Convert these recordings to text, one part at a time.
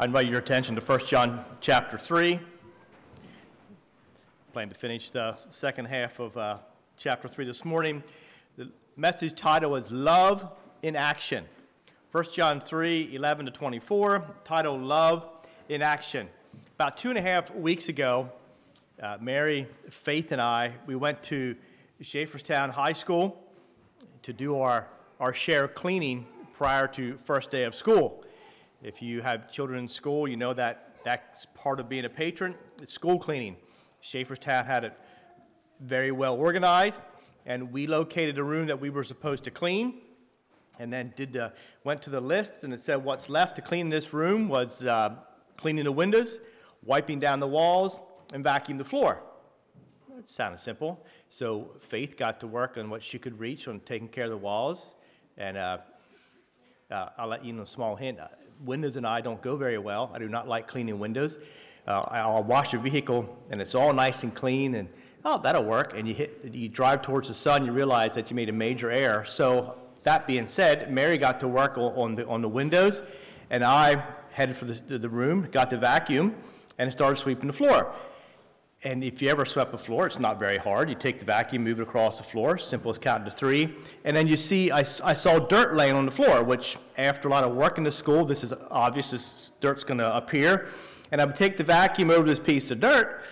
I invite your attention to 1 John chapter 3. Plan to finish the second half of uh, chapter 3 this morning. The message title is Love in Action. 1 John 3 11 to 24, title Love in Action. About two and a half weeks ago, uh, Mary, Faith, and I, we went to Schaefferstown High School to do our, our share cleaning prior to first day of school. If you have children in school, you know that that's part of being a patron. It's school cleaning. Schaefferstown had it very well organized, and we located a room that we were supposed to clean, and then did the, went to the lists, and it said what's left to clean in this room was uh, cleaning the windows, wiping down the walls, and vacuuming the floor. It sounded simple. So Faith got to work on what she could reach on taking care of the walls, and uh, uh, I'll let you know a small hint. Windows and I don't go very well. I do not like cleaning windows. Uh, I'll wash a vehicle and it's all nice and clean and oh that'll work. And you hit, you drive towards the sun, you realize that you made a major error. So that being said, Mary got to work on the on the windows, and I headed for the, the room, got the vacuum, and started sweeping the floor. And if you ever swept a floor, it's not very hard. You take the vacuum, move it across the floor, simple as counting to three. And then you see, I, I saw dirt laying on the floor, which after a lot of work in the school, this is obvious, this dirt's going to appear. And I would take the vacuum over this piece of dirt,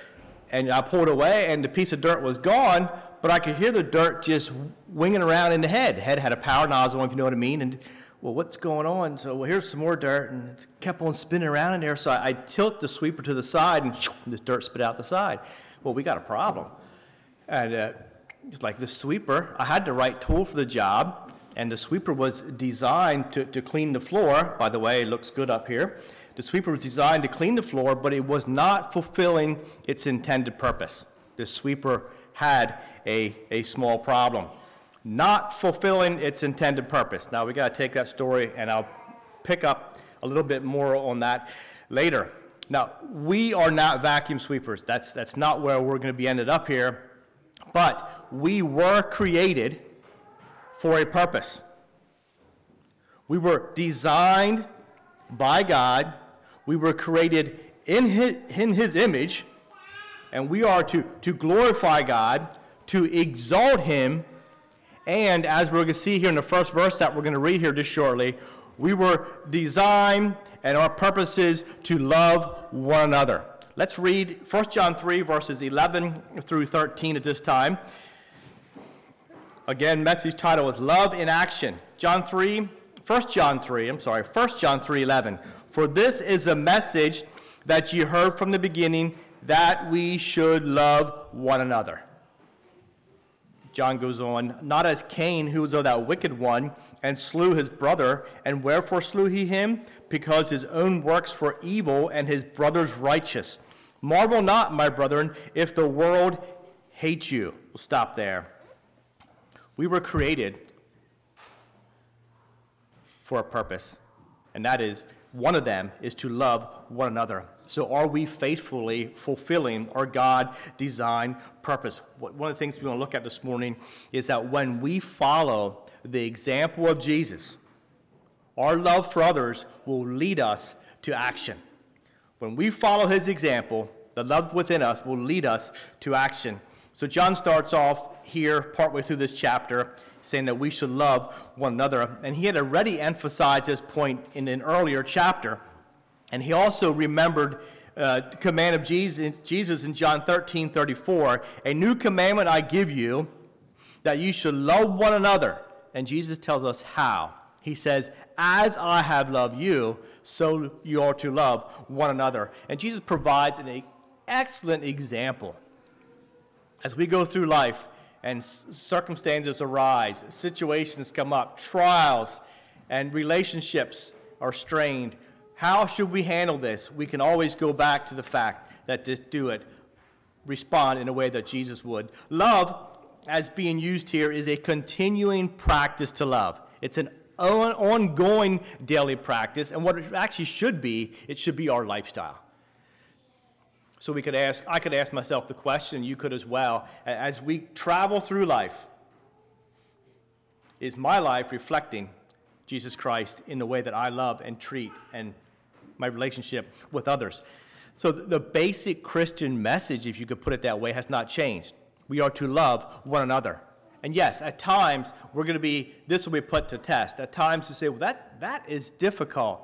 and I pulled away, and the piece of dirt was gone, but I could hear the dirt just winging around in the head. Head had a power nozzle, if you know what I mean. And well, what's going on? So, well, here's some more dirt, and it kept on spinning around in there. So I, I tilt the sweeper to the side, and the dirt spit out the side. Well, we got a problem. And uh, it's like the sweeper, I had the right tool for the job, and the sweeper was designed to, to clean the floor. By the way, it looks good up here. The sweeper was designed to clean the floor, but it was not fulfilling its intended purpose. The sweeper had a, a small problem not fulfilling its intended purpose. Now we got to take that story and I'll pick up a little bit more on that later. Now, we are not vacuum sweepers. That's, that's not where we're going to be ended up here. But we were created for a purpose. We were designed by God. We were created in his, in his image. And we are to, to glorify God, to exalt Him, and as we're going to see here in the first verse that we're going to read here just shortly, we were designed and our purpose is to love one another. Let's read 1 John 3, verses 11 through 13 at this time. Again, message title is Love in Action. John 3, 1 John 3, I'm sorry, 1 John 3, 11. For this is a message that you heard from the beginning that we should love one another. John goes on, not as Cain, who was of that wicked one, and slew his brother. And wherefore slew he him? Because his own works were evil and his brother's righteous. Marvel not, my brethren, if the world hates you. We'll stop there. We were created for a purpose, and that is one of them is to love one another. So, are we faithfully fulfilling our God designed purpose? One of the things we want to look at this morning is that when we follow the example of Jesus, our love for others will lead us to action. When we follow his example, the love within us will lead us to action. So, John starts off here, partway through this chapter, saying that we should love one another. And he had already emphasized this point in an earlier chapter and he also remembered uh, command of Jesus, Jesus in John 13 34. A new commandment I give you, that you should love one another. And Jesus tells us how. He says, As I have loved you, so you are to love one another. And Jesus provides an excellent example. As we go through life and circumstances arise, situations come up, trials, and relationships are strained, how should we handle this? We can always go back to the fact that to do it, respond in a way that Jesus would. Love, as being used here, is a continuing practice to love. It's an ongoing daily practice, and what it actually should be, it should be our lifestyle. So we could ask, I could ask myself the question, you could as well, as we travel through life, is my life reflecting Jesus Christ in the way that I love and treat and my relationship with others. So the basic Christian message, if you could put it that way, has not changed. We are to love one another. And yes, at times we're going to be, this will be put to test. At times you say, well, that's, that is difficult.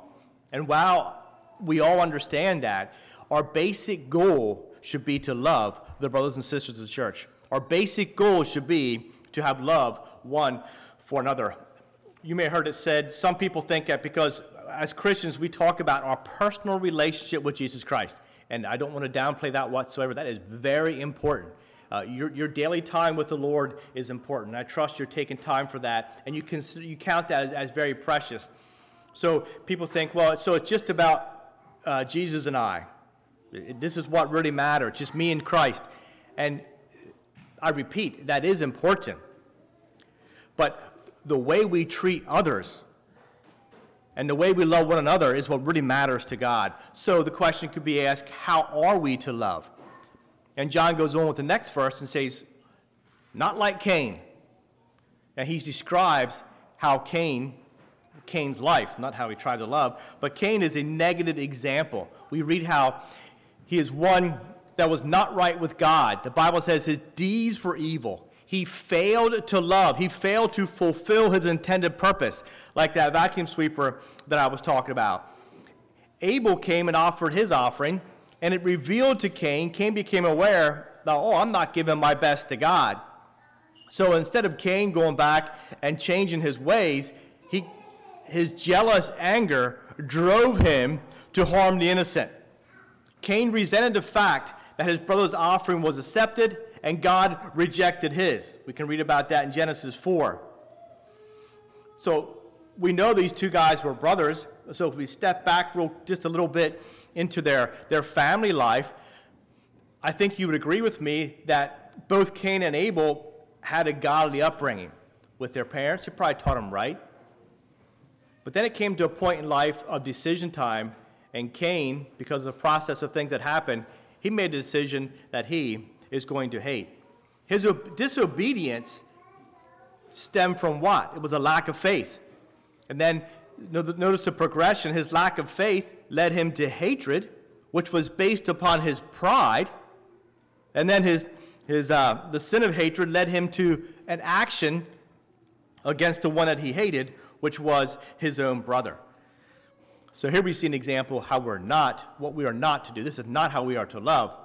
And while we all understand that, our basic goal should be to love the brothers and sisters of the church. Our basic goal should be to have love one for another. You may have heard it said, some people think that because as Christians we talk about our personal relationship with Jesus Christ. And I don't want to downplay that whatsoever. That is very important. Uh, your, your daily time with the Lord is important. I trust you're taking time for that, and you, consider, you count that as, as very precious. So people think, well, so it's just about uh, Jesus and I. This is what really matters, just me and Christ. And I repeat, that is important. But the way we treat others and the way we love one another is what really matters to God. So the question could be asked how are we to love? And John goes on with the next verse and says, not like Cain. And he describes how Cain, Cain's life, not how he tried to love, but Cain is a negative example. We read how he is one that was not right with God. The Bible says his deeds were evil. He failed to love. He failed to fulfill his intended purpose, like that vacuum sweeper that I was talking about. Abel came and offered his offering, and it revealed to Cain, Cain became aware that, oh, I'm not giving my best to God. So instead of Cain going back and changing his ways, he, his jealous anger drove him to harm the innocent. Cain resented the fact that his brother's offering was accepted and God rejected his. We can read about that in Genesis 4. So we know these two guys were brothers. So if we step back real, just a little bit into their, their family life, I think you would agree with me that both Cain and Abel had a godly upbringing with their parents. They probably taught them right. But then it came to a point in life of decision time, and Cain, because of the process of things that happened, he made a decision that he is going to hate. His disobedience stemmed from what? It was a lack of faith. And then notice the progression. His lack of faith led him to hatred, which was based upon his pride. And then his, his, uh, the sin of hatred led him to an action against the one that he hated, which was his own brother. So here we see an example how we're not, what we are not to do. This is not how we are to love.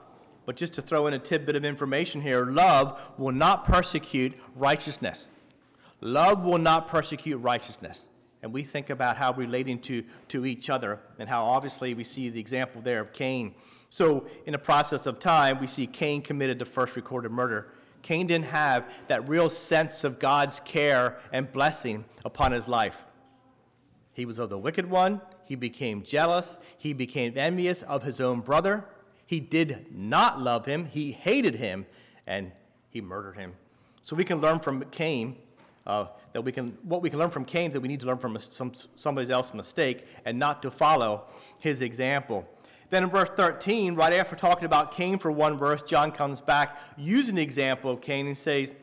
But just to throw in a tidbit of information here love will not persecute righteousness. Love will not persecute righteousness. And we think about how relating to, to each other and how obviously we see the example there of Cain. So, in the process of time, we see Cain committed the first recorded murder. Cain didn't have that real sense of God's care and blessing upon his life. He was of the wicked one. He became jealous. He became envious of his own brother. He did not love him, he hated him, and he murdered him. So we can learn from Cain uh, that we can, what we can learn from Cain that we need to learn from some, somebody else's mistake and not to follow his example. Then in verse 13, right after talking about Cain for one verse, John comes back using the example of Cain and says,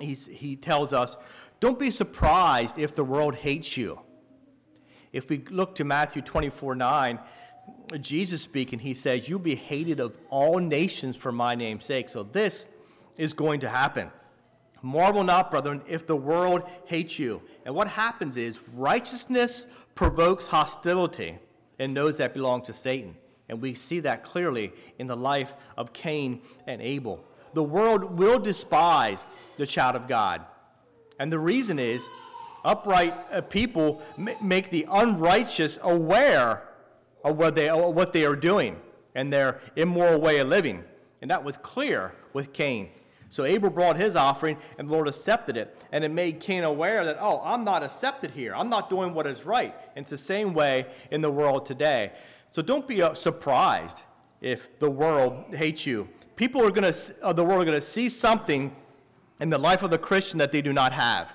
he's, he tells us, Don't be surprised if the world hates you. If we look to Matthew 24 9, Jesus speaking, he says, You'll be hated of all nations for my name's sake. So this is going to happen. Marvel not, brethren, if the world hates you. And what happens is righteousness provokes hostility in those that belong to Satan. And we see that clearly in the life of Cain and Abel. The world will despise the child of God. And the reason is upright uh, people make the unrighteous aware of what they, what they are doing and their immoral way of living. And that was clear with Cain. So Abel brought his offering, and the Lord accepted it. And it made Cain aware that, oh, I'm not accepted here. I'm not doing what is right. And it's the same way in the world today. So don't be uh, surprised if the world hates you. People are going to, uh, the world are going to see something in the life of the Christian that they do not have.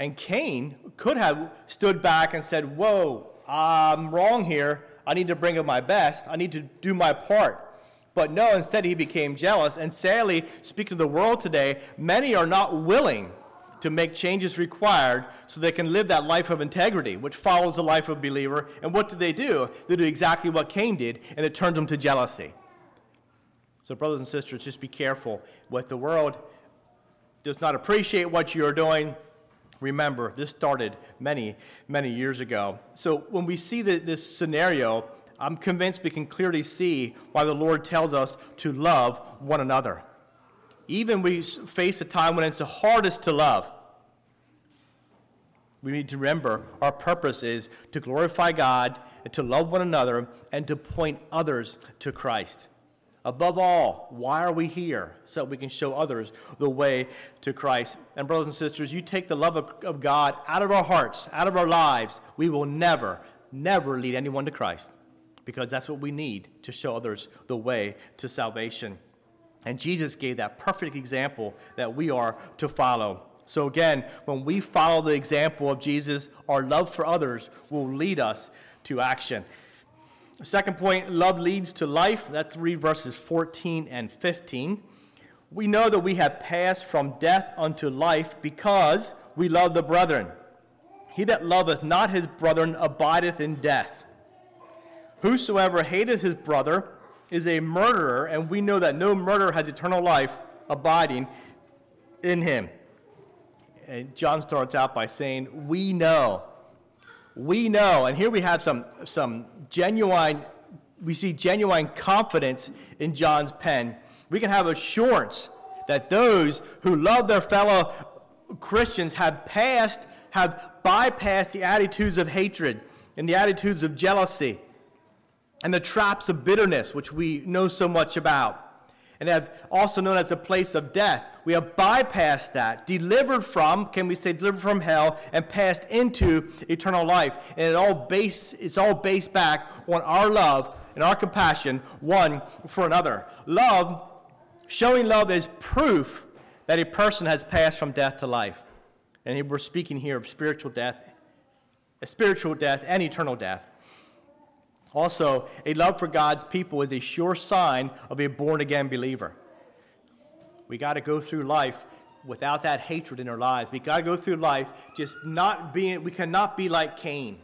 And Cain could have stood back and said, Whoa, I'm wrong here. I need to bring up my best. I need to do my part. But no, instead he became jealous. And sadly, speaking to the world today, many are not willing to make changes required so they can live that life of integrity, which follows the life of a believer. And what do they do? They do exactly what Cain did, and it turns them to jealousy. So, brothers and sisters, just be careful. What the world does not appreciate what you're doing, remember, this started many, many years ago. So, when we see the, this scenario, I'm convinced we can clearly see why the Lord tells us to love one another. Even we face a time when it's the hardest to love. We need to remember our purpose is to glorify God and to love one another and to point others to Christ. Above all, why are we here? So we can show others the way to Christ. And, brothers and sisters, you take the love of, of God out of our hearts, out of our lives, we will never, never lead anyone to Christ because that's what we need to show others the way to salvation. And Jesus gave that perfect example that we are to follow. So, again, when we follow the example of Jesus, our love for others will lead us to action. Second point, love leads to life. That's read verses 14 and 15. We know that we have passed from death unto life because we love the brethren. He that loveth not his brethren abideth in death. Whosoever hateth his brother is a murderer, and we know that no murderer has eternal life abiding in him. And John starts out by saying, We know we know, and here we have some, some genuine, we see genuine confidence in John's pen. We can have assurance that those who love their fellow Christians have passed, have bypassed the attitudes of hatred and the attitudes of jealousy and the traps of bitterness, which we know so much about and have also known as the place of death. We have bypassed that, delivered from, can we say, delivered from hell, and passed into eternal life. And it all base, it's all based back on our love and our compassion one for another. Love, showing love is proof that a person has passed from death to life. And we're speaking here of spiritual death, spiritual death and eternal death. Also, a love for God's people is a sure sign of a born again believer. We got to go through life without that hatred in our lives. We got to go through life just not being, we cannot be like Cain.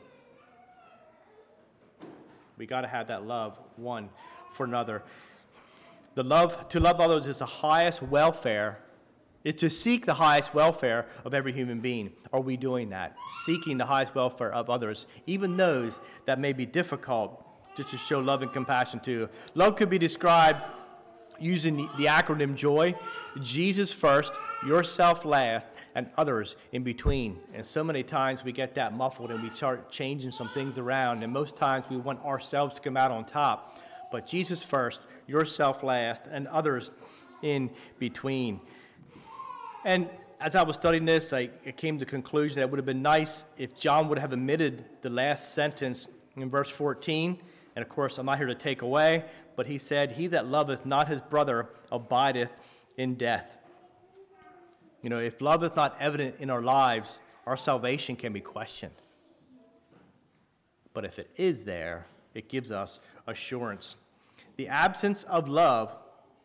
We got to have that love one for another. The love, to love others is the highest welfare it's to seek the highest welfare of every human being. Are we doing that? Seeking the highest welfare of others, even those that may be difficult just to show love and compassion to. Love could be described using the acronym JOY Jesus first, yourself last, and others in between. And so many times we get that muffled and we start changing some things around, and most times we want ourselves to come out on top. But Jesus first, yourself last, and others in between. And as I was studying this, I, came to the conclusion that it would have been nice if John would have omitted the last sentence in verse 14. And of course, I'm not here to take away, but he said, He that loveth not his brother abideth in death. You know, if love is not evident in our lives, our salvation can be questioned. But if it is there, it gives us assurance. The absence of love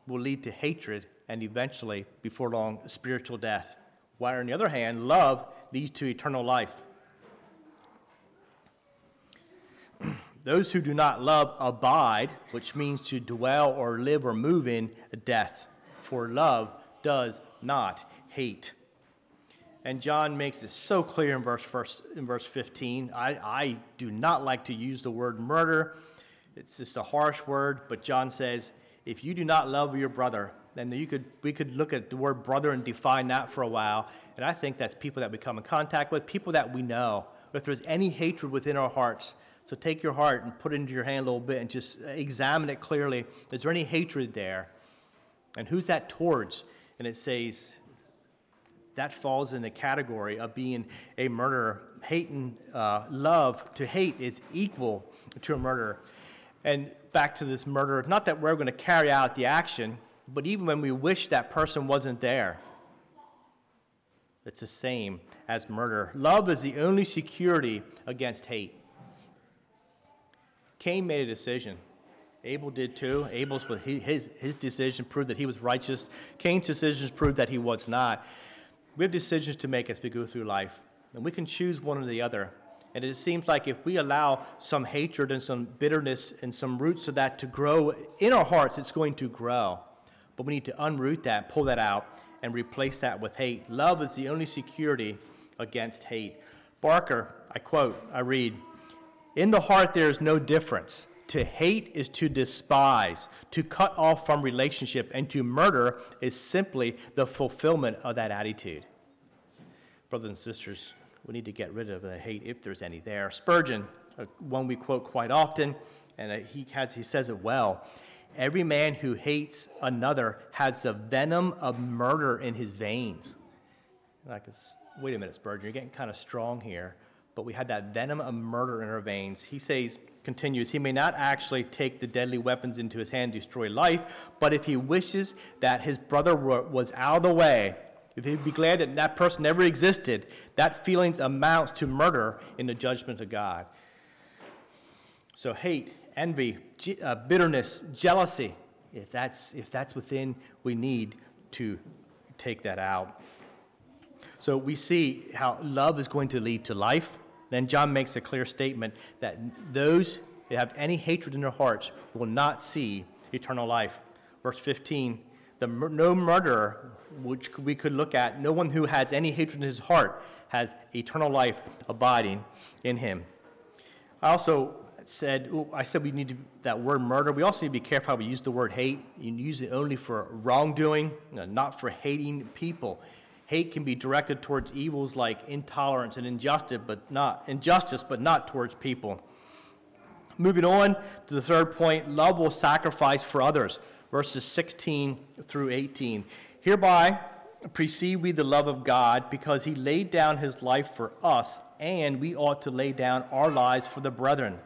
will lead to hatred and eventually, before long, spiritual death. While on the other hand, love leads to eternal life. Those who do not love abide, which means to dwell or live or move in death, for love does not hate. And John makes this so clear in verse, first, in verse 15. I, I do not like to use the word murder, it's just a harsh word, but John says, if you do not love your brother, then you could, we could look at the word brother and define that for a while. And I think that's people that we come in contact with, people that we know. If there's any hatred within our hearts, so take your heart and put it into your hand a little bit and just examine it clearly. Is there any hatred there? And who's that towards? And it says that falls in the category of being a murderer. Hate and uh, love to hate is equal to a murder. And back to this murder, not that we're going to carry out the action, but even when we wish that person wasn't there, it's the same as murder. Love is the only security against hate. Cain made a decision. Abel did too. Abel's his, his decision proved that he was righteous. Cain's decisions proved that he was not. We have decisions to make as we go through life, and we can choose one or the other. And it seems like if we allow some hatred and some bitterness and some roots of that to grow in our hearts, it's going to grow. But we need to unroot that, pull that out, and replace that with hate. Love is the only security against hate. Barker, I quote, I read, In the heart there is no difference. To hate is to despise, to cut off from relationship, and to murder is simply the fulfillment of that attitude. Brothers and sisters, we need to get rid of the hate if there's any there. Spurgeon, uh, one we quote quite often, and uh, he, has, he says it well. Every man who hates another has the venom of murder in his veins. Like, wait a minute, Spurgeon, you're getting kind of strong here. But we had that venom of murder in our veins. He says, continues, he may not actually take the deadly weapons into his hand to destroy life, but if he wishes that his brother was out of the way, if he'd be glad that that person never existed, that feeling amounts to murder in the judgment of God. So, hate, envy, uh, bitterness, jealousy, if that's, if that's within, we need to take that out. So, we see how love is going to lead to life. Then, John makes a clear statement that those who have any hatred in their hearts will not see eternal life. Verse 15 the, no murderer, which we could look at, no one who has any hatred in his heart has eternal life abiding in him. I also said, I said we need to, that word murder. We also need to be careful how we use the word hate. You use it only for wrongdoing, not for hating people. Hate can be directed towards evils like intolerance and injustice, but not injustice, but not towards people. Moving on to the third point, love will sacrifice for others verses 16 through 18. Hereby precede we the love of God, because he laid down his life for us, and we ought to lay down our lives for the brethren.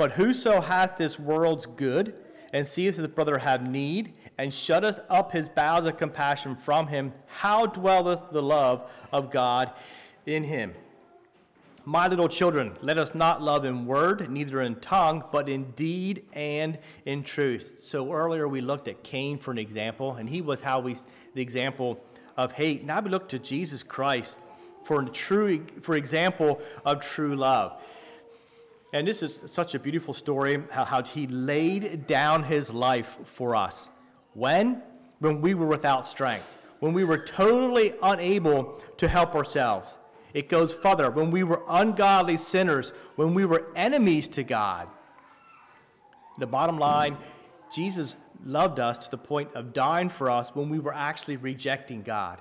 But whoso hath this world's good, and seeth his brother have need, and shutteth up his bowels of compassion from him, how dwelleth the love of God in him? My little children, let us not love in word, neither in tongue, but in deed and in truth. So earlier we looked at Cain for an example, and he was how we the example of hate. Now we look to Jesus Christ for true for example of true love. And this is such a beautiful story how, how he laid down his life for us. When? When we were without strength, when we were totally unable to help ourselves. It goes further. When we were ungodly sinners, when we were enemies to God. The bottom line Jesus loved us to the point of dying for us when we were actually rejecting God.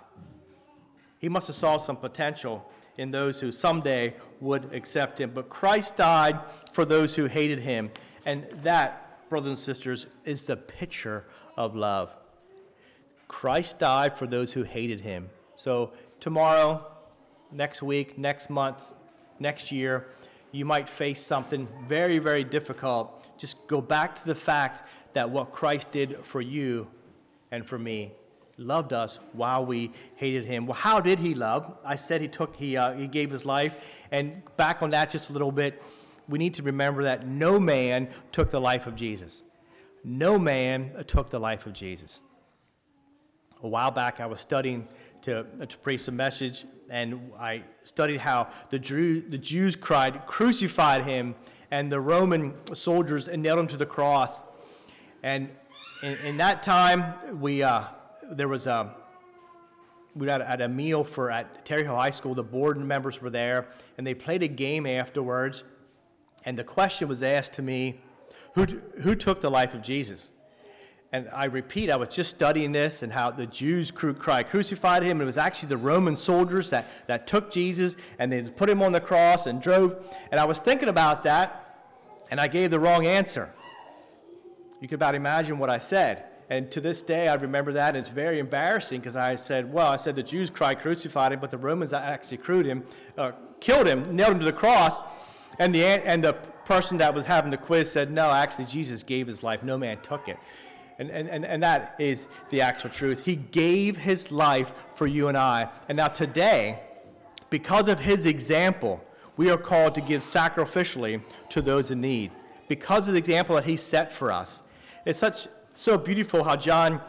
He must have saw some potential in those who someday would accept him. But Christ died for those who hated him. And that, brothers and sisters, is the picture of love. Christ died for those who hated him. So tomorrow, next week, next month, next year, you might face something very, very difficult. Just go back to the fact that what Christ did for you and for me loved us while we hated him. Well, how did he love? I said he took he uh, he gave his life, and back on that just a little bit, we need to remember that no man took the life of Jesus. No man took the life of Jesus. A while back, I was studying to, to preach a message, and I studied how the, Jew, the Jews cried, crucified him, and the Roman soldiers nailed him to the cross. And in, in that time, we, uh, there was a, we were at, a meal for at Terre Hill High School. The board members were there, and they played a game afterwards. And the question was asked to me, who, who took the life of Jesus? And I repeat, I was just studying this and how the Jews cried, crucified him. And it was actually the Roman soldiers that, that took Jesus and they put him on the cross and drove. And I was thinking about that, and I gave the wrong answer. You can about imagine what I said. And to this day, I remember that. And it's very embarrassing because I said, well, I said the Jews cried, crucified him, but the Romans actually crewed him, uh, killed him, nailed him to the cross. And the, and the person that was having the quiz said, no, actually, Jesus gave his life. No man took it. And, and, and that is the actual truth. He gave his life for you and I. And now, today, because of his example, we are called to give sacrificially to those in need. Because of the example that he set for us. It's such so beautiful how John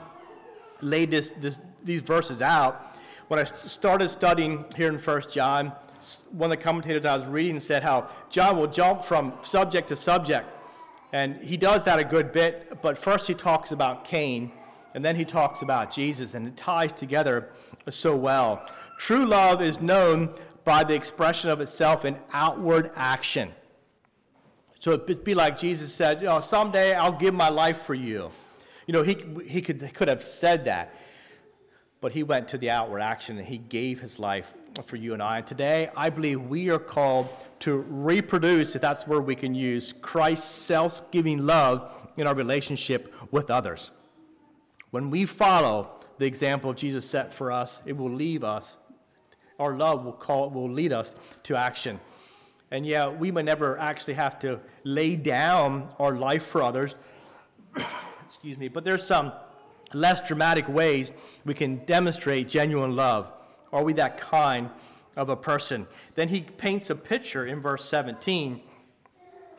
laid this, this, these verses out. When I started studying here in First John, one of the commentators I was reading said how John will jump from subject to subject. And he does that a good bit, but first he talks about Cain, and then he talks about Jesus, and it ties together so well. True love is known by the expression of itself in outward action. So it'd be like Jesus said, you know, someday I'll give my life for you. You know, he, he could, could have said that, but he went to the outward action and he gave his life for you and I. And today, I believe we are called to reproduce, if that's where we can use, Christ's self giving love in our relationship with others. When we follow the example Jesus set for us, it will leave us, our love will, call, will lead us to action. And yeah, we may never actually have to lay down our life for others. Excuse me, but there's some less dramatic ways we can demonstrate genuine love. Are we that kind of a person? Then he paints a picture in verse 17.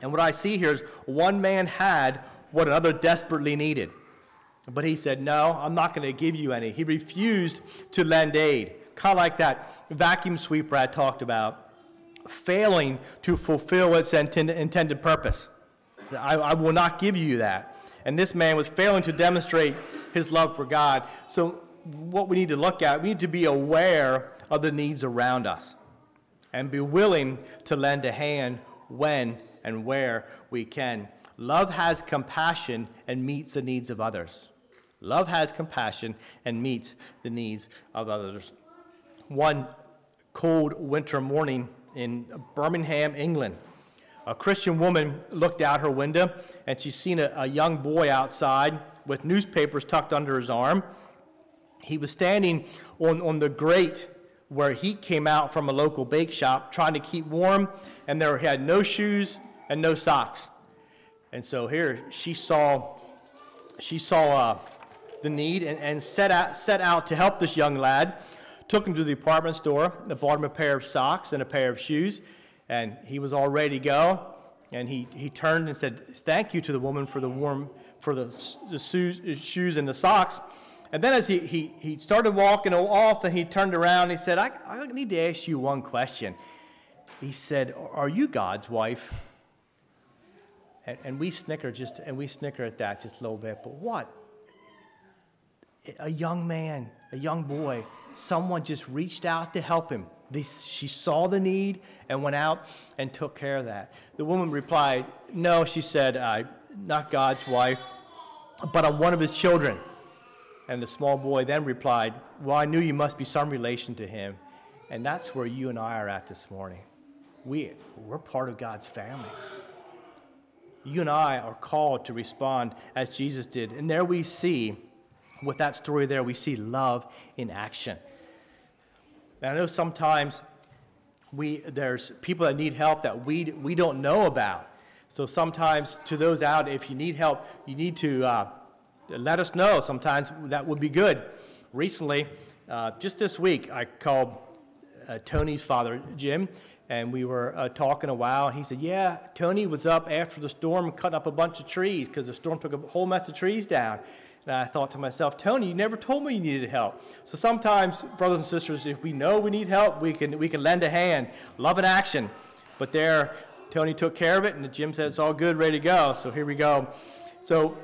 And what I see here is one man had what another desperately needed. But he said, No, I'm not going to give you any. He refused to lend aid. Kind of like that vacuum sweeper I talked about failing to fulfill its intended, purpose. I, I will not give you that. And this man was failing to demonstrate his love for God. So, what we need to look at, we need to be aware of the needs around us and be willing to lend a hand when and where we can. Love has compassion and meets the needs of others. Love has compassion and meets the needs of others. One cold winter morning, in Birmingham, England. A Christian woman looked out her window and she seen a, a young boy outside with newspapers tucked under his arm. He was standing on, on the grate where heat came out from a local bake shop trying to keep warm, and there he had no shoes and no socks. And so here she saw she saw uh, the need and, and set, out, set out to help this young lad took him to the department store and bought him a pair of socks and a pair of shoes, and he was all ready to go. And he, he turned and said, Thank you to the woman for the warm, for the, the uh, shoes and the socks. And then as he, he, he started walking off, and he turned around and he said, I, I need to ask you one question. He said, Are you God's wife? And, and we snicker just and we snicker at that just a little bit. But what? A young man, a young boy someone just reached out to help him. They, she saw the need and went out and took care of that. The woman replied, No, she said, I'm not God's wife, but I'm one of his children. And the small boy then replied, Well, I knew you must be some relation to him. And that's where you and I are at this morning. We, we're part of God's family. You and I are called to respond as Jesus did. And there we see with that story there, we see love in action. And I know sometimes we, there's people that need help that we, we don't know about. So sometimes to those out, if you need help, you need to uh, let us know. Sometimes that would be good. Recently, uh, just this week, I called uh, Tony's father, Jim, and we were uh, talking a while. And he said, Yeah, Tony was up after the storm cutting up a bunch of trees because the storm took a whole mess of trees down. And I thought to myself, Tony, you never told me you needed help. So sometimes, brothers and sisters, if we know we need help, we can, we can lend a hand, love and action. But there, Tony took care of it, and the Jim said it's all good, ready to go. So here we go. So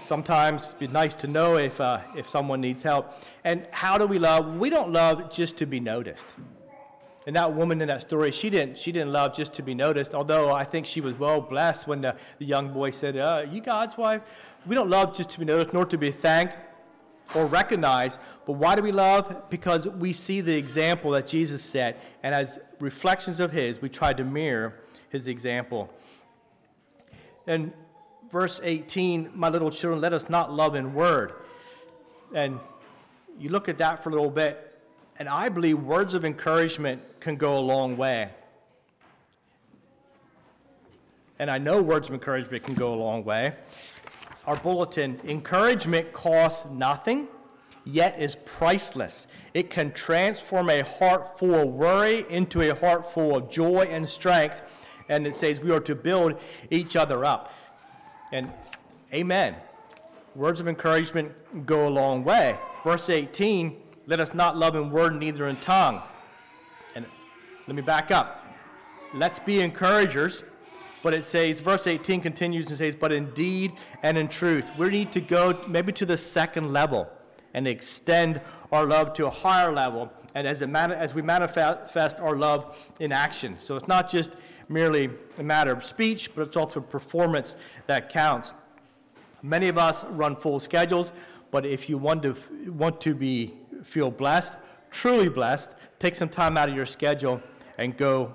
sometimes it'd be nice to know if, uh, if someone needs help. And how do we love? We don't love just to be noticed. And that woman in that story, she didn't, she didn't love just to be noticed, although I think she was well blessed when the, the young boy said, uh, You God's wife? We don't love just to be noticed nor to be thanked or recognized, but why do we love? Because we see the example that Jesus set, and as reflections of his, we try to mirror his example. And verse 18, my little children, let us not love in word. And you look at that for a little bit, and I believe words of encouragement can go a long way. And I know words of encouragement can go a long way. Our bulletin encouragement costs nothing, yet is priceless. It can transform a heart full of worry into a heart full of joy and strength. And it says we are to build each other up. And amen. Words of encouragement go a long way. Verse 18 Let us not love in word, neither in tongue. And let me back up. Let's be encouragers. But it says, verse 18 continues and says, but in deed and in truth. We need to go maybe to the second level and extend our love to a higher level. And as, mani- as we manifest our love in action. So it's not just merely a matter of speech, but it's also performance that counts. Many of us run full schedules, but if you want to, want to be, feel blessed, truly blessed, take some time out of your schedule and go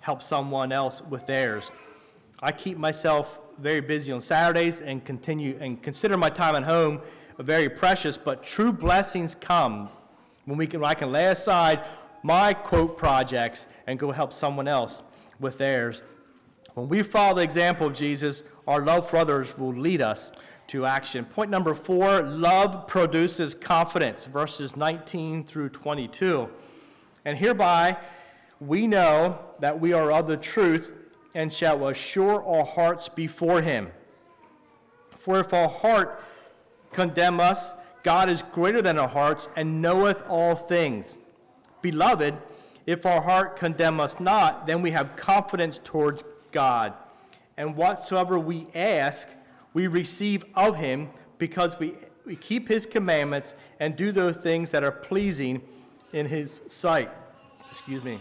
help someone else with theirs. I keep myself very busy on Saturdays and continue and consider my time at home very precious, but true blessings come when we can, I can lay aside my quote projects and go help someone else with theirs. When we follow the example of Jesus, our love for others will lead us to action. Point number four love produces confidence, verses 19 through 22. And hereby we know that we are of the truth and shall assure our hearts before him. For if our heart condemn us, God is greater than our hearts and knoweth all things. Beloved, if our heart condemn us not, then we have confidence towards God. And whatsoever we ask, we receive of him because we, we keep his commandments and do those things that are pleasing in his sight. Excuse me.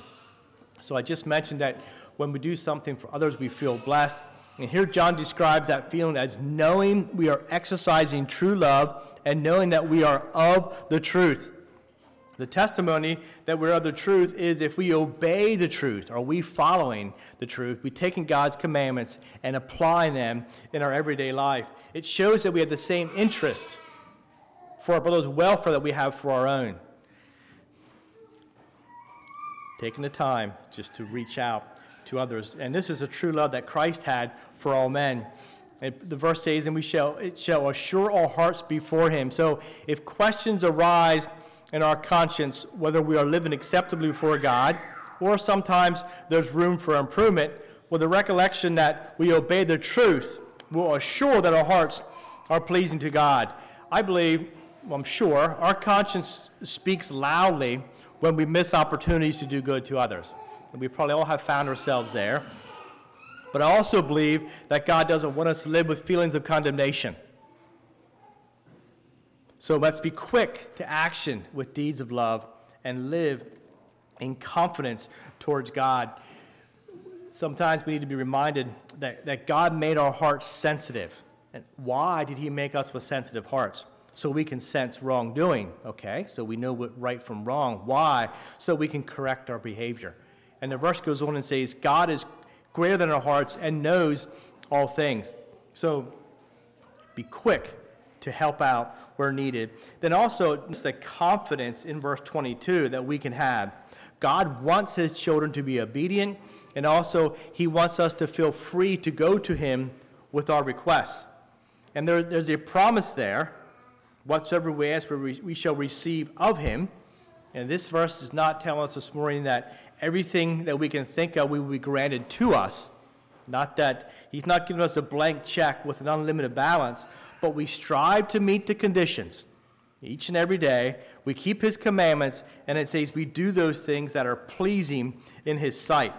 So I just mentioned that when we do something for others, we feel blessed. And here John describes that feeling as knowing we are exercising true love and knowing that we are of the truth. The testimony that we're of the truth is if we obey the truth, are we following the truth? We taking God's commandments and applying them in our everyday life. It shows that we have the same interest for our brother's welfare that we have for our own. Taking the time just to reach out to others. And this is a true love that Christ had for all men. It, the verse says, and we shall, it shall assure our hearts before him. So if questions arise, in our conscience whether we are living acceptably before God or sometimes there's room for improvement, with the recollection that we obey the truth will assure that our hearts are pleasing to God. I believe, well, I'm sure, our conscience speaks loudly when we miss opportunities to do good to others. And we probably all have found ourselves there. But I also believe that God doesn't want us to live with feelings of condemnation. So let's be quick to action with deeds of love and live in confidence towards God. Sometimes we need to be reminded that, that God made our hearts sensitive. And why did He make us with sensitive hearts? So we can sense wrongdoing, okay? So we know what right from wrong. Why? So we can correct our behavior. And the verse goes on and says, God is greater than our hearts and knows all things. So be quick to help out where needed. Then also, just the confidence in verse 22 that we can have. God wants his children to be obedient, and also he wants us to feel free to go to him with our requests. And there, there's a promise there whatsoever we ask, for, we shall receive of him. And this verse is not telling us this morning that everything that we can think of will be granted to us. Not that he's not giving us a blank check with an unlimited balance, but we strive to meet the conditions each and every day. We keep his commandments, and it says we do those things that are pleasing in his sight.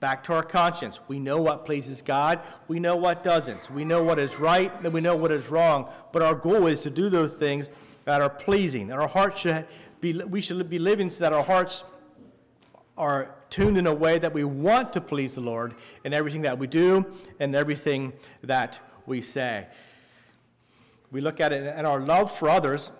Back to our conscience. We know what pleases God, we know what doesn't. We know what is right, and we know what is wrong. But our goal is to do those things that are pleasing. And our hearts should be, we should be living so that our hearts are tuned in a way that we want to please the Lord in everything that we do and everything that we say we look at it and our love for others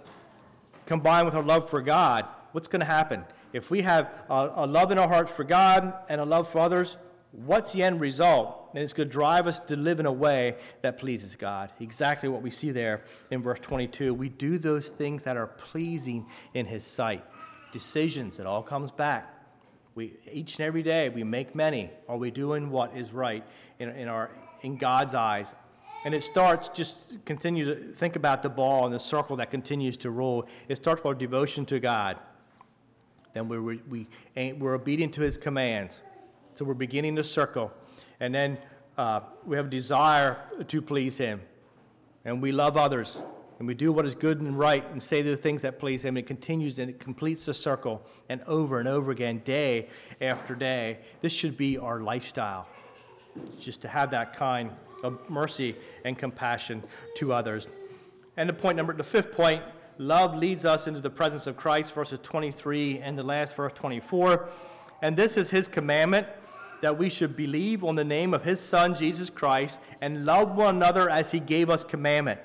combined with our love for God, what's going to happen? If we have a, a, love in our hearts for God and a love for others, what's the end result? And it's going to drive us to live in a way that pleases God. Exactly what we see there in verse 22. We do those things that are pleasing in His sight. Decisions, it all comes back. We, each and every day, we make many. Are we doing what is right in, in, our, in God's eyes? And it starts, just continue to think about the ball and the circle that continues to roll. It starts with our devotion to God. Then we're, we, we're obedient to his commands. So we're beginning the circle. And then uh, we have a desire to please him. And we love others. and we do what is good and right and say the things that please Him, And it continues and it completes the circle and over and over again, day after day. This should be our lifestyle, just to have that kind of mercy and compassion to others. And the point number, the fifth point, love leads us into the presence of Christ, verses 23 and the last verse 24. And this is His commandment that we should believe on the name of His Son, Jesus Christ, and love one another as He gave us commandment.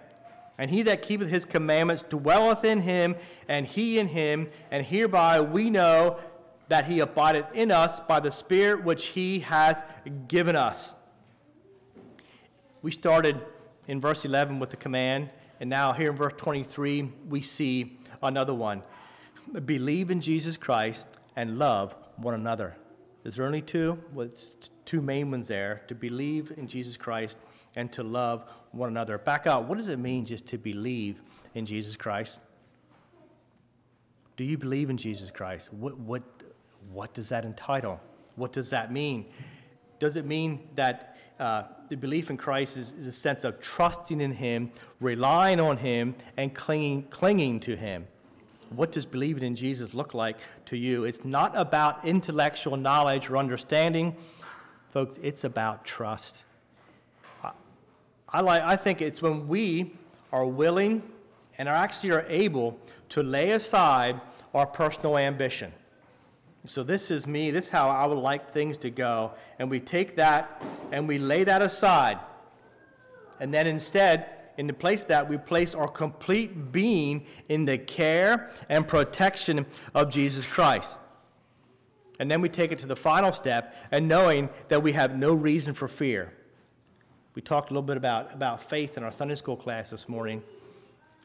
And he that keepeth his commandments dwelleth in him, and he in him. And hereby we know that he abideth in us by the Spirit which he hath given us. We started in verse 11 with the command, and now here in verse 23, we see another one believe in Jesus Christ and love one another. Is there only two? Well, it's two main ones there to believe in Jesus Christ and to love one another. Back out. What does it mean just to believe in Jesus Christ? Do you believe in Jesus Christ? What, what, what does that entitle? What does that mean? Does it mean that uh, the belief in Christ is, is, a sense of trusting in Him, relying on Him, and clinging, clinging to Him? What does believing in Jesus look like to you? It's not about intellectual knowledge or understanding, folks, it's about trust. I, like, I think it's when we are willing and are actually are able to lay aside our personal ambition. So this is me, this is how I would like things to go. And we take that and we lay that aside. And then instead, in the place that we place our complete being in the care and protection of Jesus Christ. And then we take it to the final step and knowing that we have no reason for fear. We talked a little bit about, about faith in our Sunday school class this morning.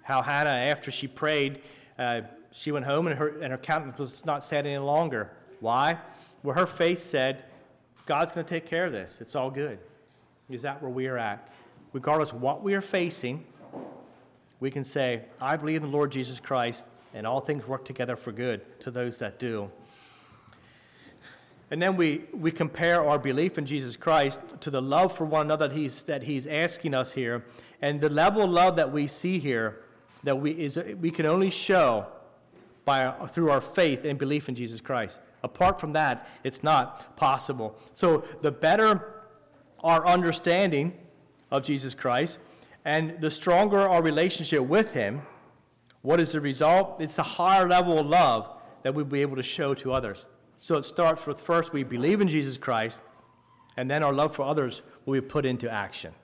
How Hannah, after she prayed, uh, she went home and her, and her countenance was not sad any longer. Why? Well, her face said, God's going to take care of this. It's all good. Is that where we are at? Regardless of what we are facing, we can say, I believe in the Lord Jesus Christ, and all things work together for good to those that do. And then we, we compare our belief in Jesus Christ to the love for one another that he's, that he's asking us here. And the level of love that we see here that we, is, we can only show by, through our faith and belief in Jesus Christ. Apart from that, it's not possible. So the better our understanding of Jesus Christ and the stronger our relationship with Him, what is the result? It's a higher level of love that we'll be able to show to others. So it starts with first we believe in Jesus Christ, and then our love for others will be put into action.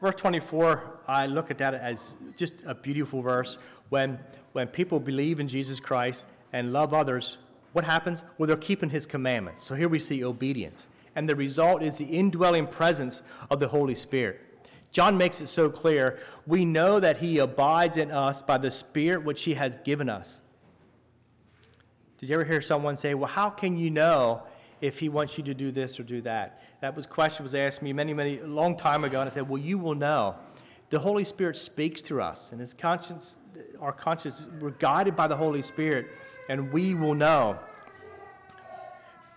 Verse 24, I look at that as just a beautiful verse. When, when people believe in Jesus Christ and love others, what happens? Well, they're keeping his commandments. So here we see obedience. And the result is the indwelling presence of the Holy Spirit. John makes it so clear. We know that he abides in us by the Spirit which he has given us. Did you ever hear someone say, Well, how can you know if he wants you to do this or do that? That was question was asked me many, many, long time ago, and I said, Well, you will know. The Holy Spirit speaks through us, and his conscience, our conscience, we're guided by the Holy Spirit, and we will know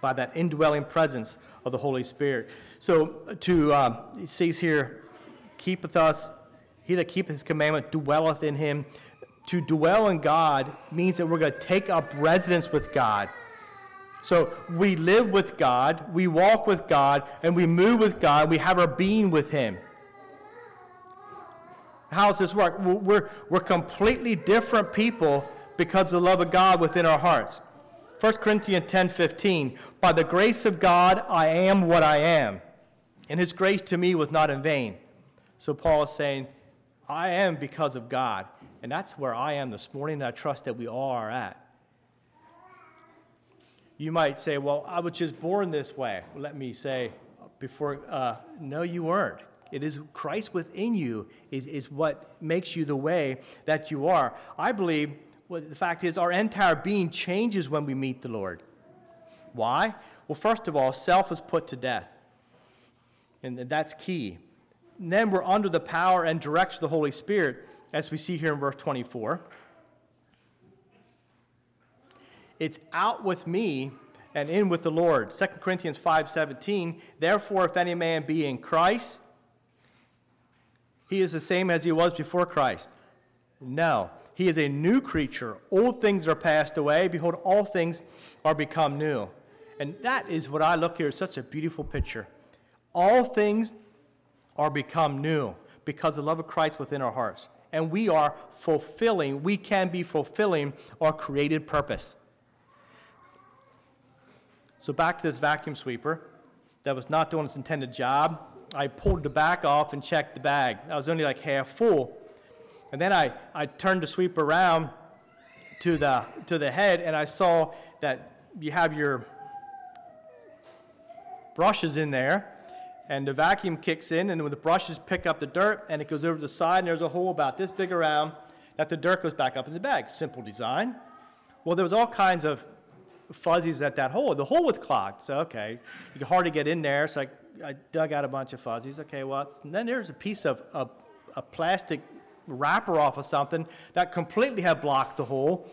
by that indwelling presence of the Holy Spirit. So to uh, it says here, keepeth us, he that keepeth his commandment dwelleth in him. To dwell in God means that we're going to take up residence with God. So we live with God, we walk with God, and we move with God. We have our being with Him. How does this work? We're, we're completely different people because of the love of God within our hearts. 1 Corinthians 10 15. By the grace of God, I am what I am, and His grace to me was not in vain. So Paul is saying, I am because of God. And that's where I am this morning, and I trust that we all are at. You might say, Well, I was just born this way. Let me say before, uh, no, you weren't. It is Christ within you is, is what makes you the way that you are. I believe well, the fact is, our entire being changes when we meet the Lord. Why? Well, first of all, self is put to death. And that's key. And then we're under the power and direction of the Holy Spirit, as we see here in verse 24. It's out with me and in with the Lord. 2 Corinthians 5:17, therefore if any man be in Christ, he is the same as he was before Christ. No, he is a new creature. Old things are passed away. Behold, all things are become new. And that is what I look here, such a beautiful picture. All things are become new because the love of Christ within our hearts. And we are fulfilling, we can be fulfilling our created purpose. So back to this vacuum sweeper that was not doing its intended job. I pulled the back off and checked the bag. I was only like half full. And then I, I turned the sweep around to the, to the head and I saw that you have your brushes in there and the vacuum kicks in, and the brushes pick up the dirt, and it goes over the side, and there's a hole about this big around, that the dirt goes back up in the bag. Simple design. Well, there was all kinds of fuzzies at that hole. The hole was clogged, so okay, you could hardly get in there. So I, I dug out a bunch of fuzzies. Okay, well, then there's a piece of a, a plastic wrapper off of something that completely had blocked the hole.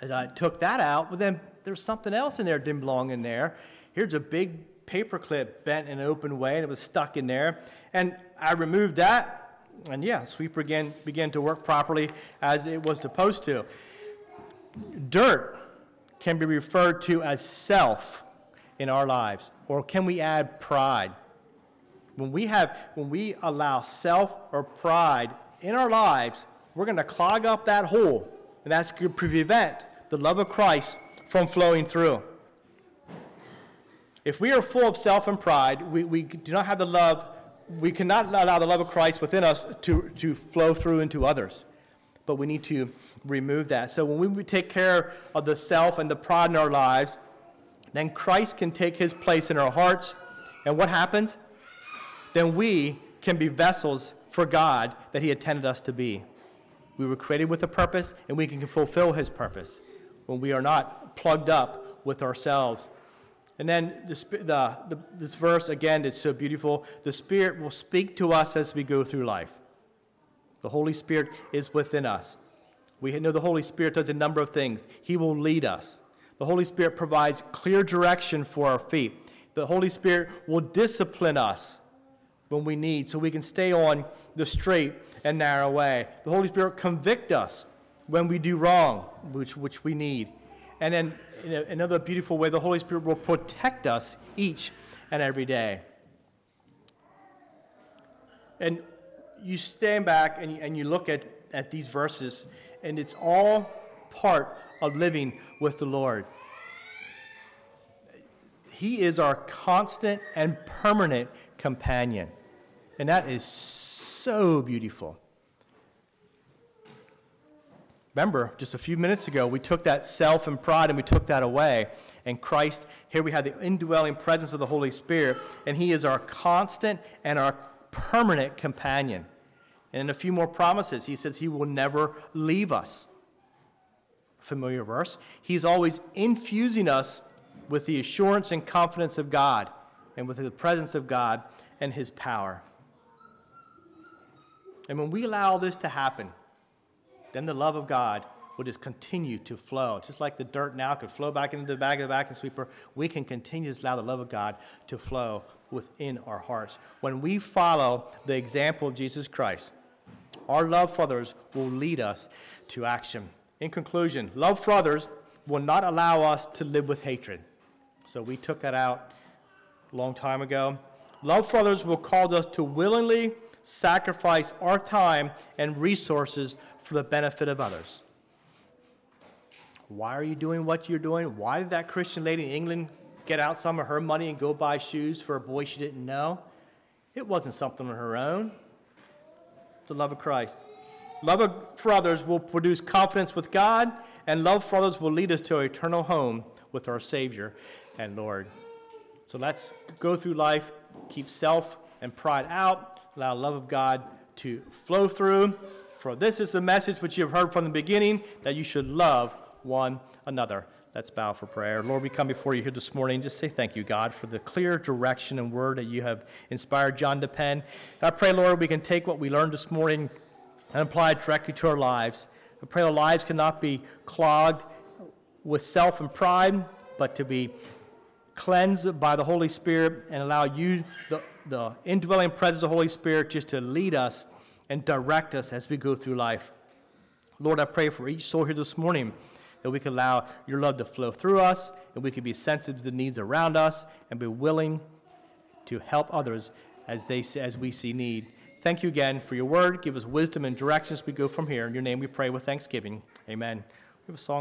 As I took that out, but then there's something else in there didn't belong in there. Here's a big paperclip bent in an open way and it was stuck in there. And I removed that, and yeah, sweeper again began to work properly as it was supposed to. Dirt can be referred to as self in our lives, or can we add pride? When we have when we allow self or pride in our lives, we're going to clog up that hole, and that's going to prevent the love of Christ from flowing through. If we are full of self and pride, we, we do not have the love, we cannot allow the love of Christ within us to, to flow through into others. But we need to remove that. So when we take care of the self and the pride in our lives, then Christ can take his place in our hearts. And what happens? Then we can be vessels for God that he intended us to be. We were created with a purpose, and we can fulfill his purpose when we are not plugged up with ourselves and then the, the, the, this verse, again, it's so beautiful. The Spirit will speak to us as we go through life. The Holy Spirit is within us. We know the Holy Spirit does a number of things. He will lead us. The Holy Spirit provides clear direction for our feet. The Holy Spirit will discipline us when we need so we can stay on the straight and narrow way. The Holy Spirit convict us when we do wrong, which, which we need. And then in a, another beautiful way, the Holy Spirit will protect us each and every day. And you stand back and and you look at, at these verses, and it's all part of living with the Lord. He is our constant and permanent companion. And that is so beautiful. Remember, just a few minutes ago, we took that self and pride and we took that away. And Christ, here we have the indwelling presence of the Holy Spirit, and He is our constant and our permanent companion. And in a few more promises, He says He will never leave us. Familiar verse. He's always infusing us with the assurance and confidence of God and with the presence of God and His power. And when we allow this to happen, then the love of God will just continue to flow. Just like the dirt now could flow back into the bag of the vacuum sweeper, we can continue to allow the love of God to flow within our hearts. When we follow the example of Jesus Christ, our love for others will lead us to action. In conclusion, love for others will not allow us to live with hatred. So we took that out a long time ago. Love for others will cause us to willingly sacrifice our time and resources for the benefit of others. Why are you doing what you're doing? Why did that Christian lady in England get out some of her money and go buy shoes for a boy she didn't know? It wasn't something on her own. The love of Christ. Love for others will produce confidence with God, and love for others will lead us to an eternal home with our Savior and Lord. So let's go through life, keep self and pride out, allow love of God to flow through. For this is the message which you have heard from the beginning, that you should love one another. Let's bow for prayer. Lord, we come before you here this morning. Just say thank you, God, for the clear direction and word that you have inspired John to pen. I pray, Lord, we can take what we learned this morning and apply it directly to our lives. I pray our lives cannot be clogged with self and pride, but to be cleansed by the Holy Spirit and allow you, the, the indwelling presence of the Holy Spirit, just to lead us and direct us as we go through life. Lord, I pray for each soul here this morning that we can allow your love to flow through us and we can be sensitive to the needs around us and be willing to help others as, they, as we see need. Thank you again for your word. Give us wisdom and direction as we go from here. In your name we pray with thanksgiving. Amen. We have a song.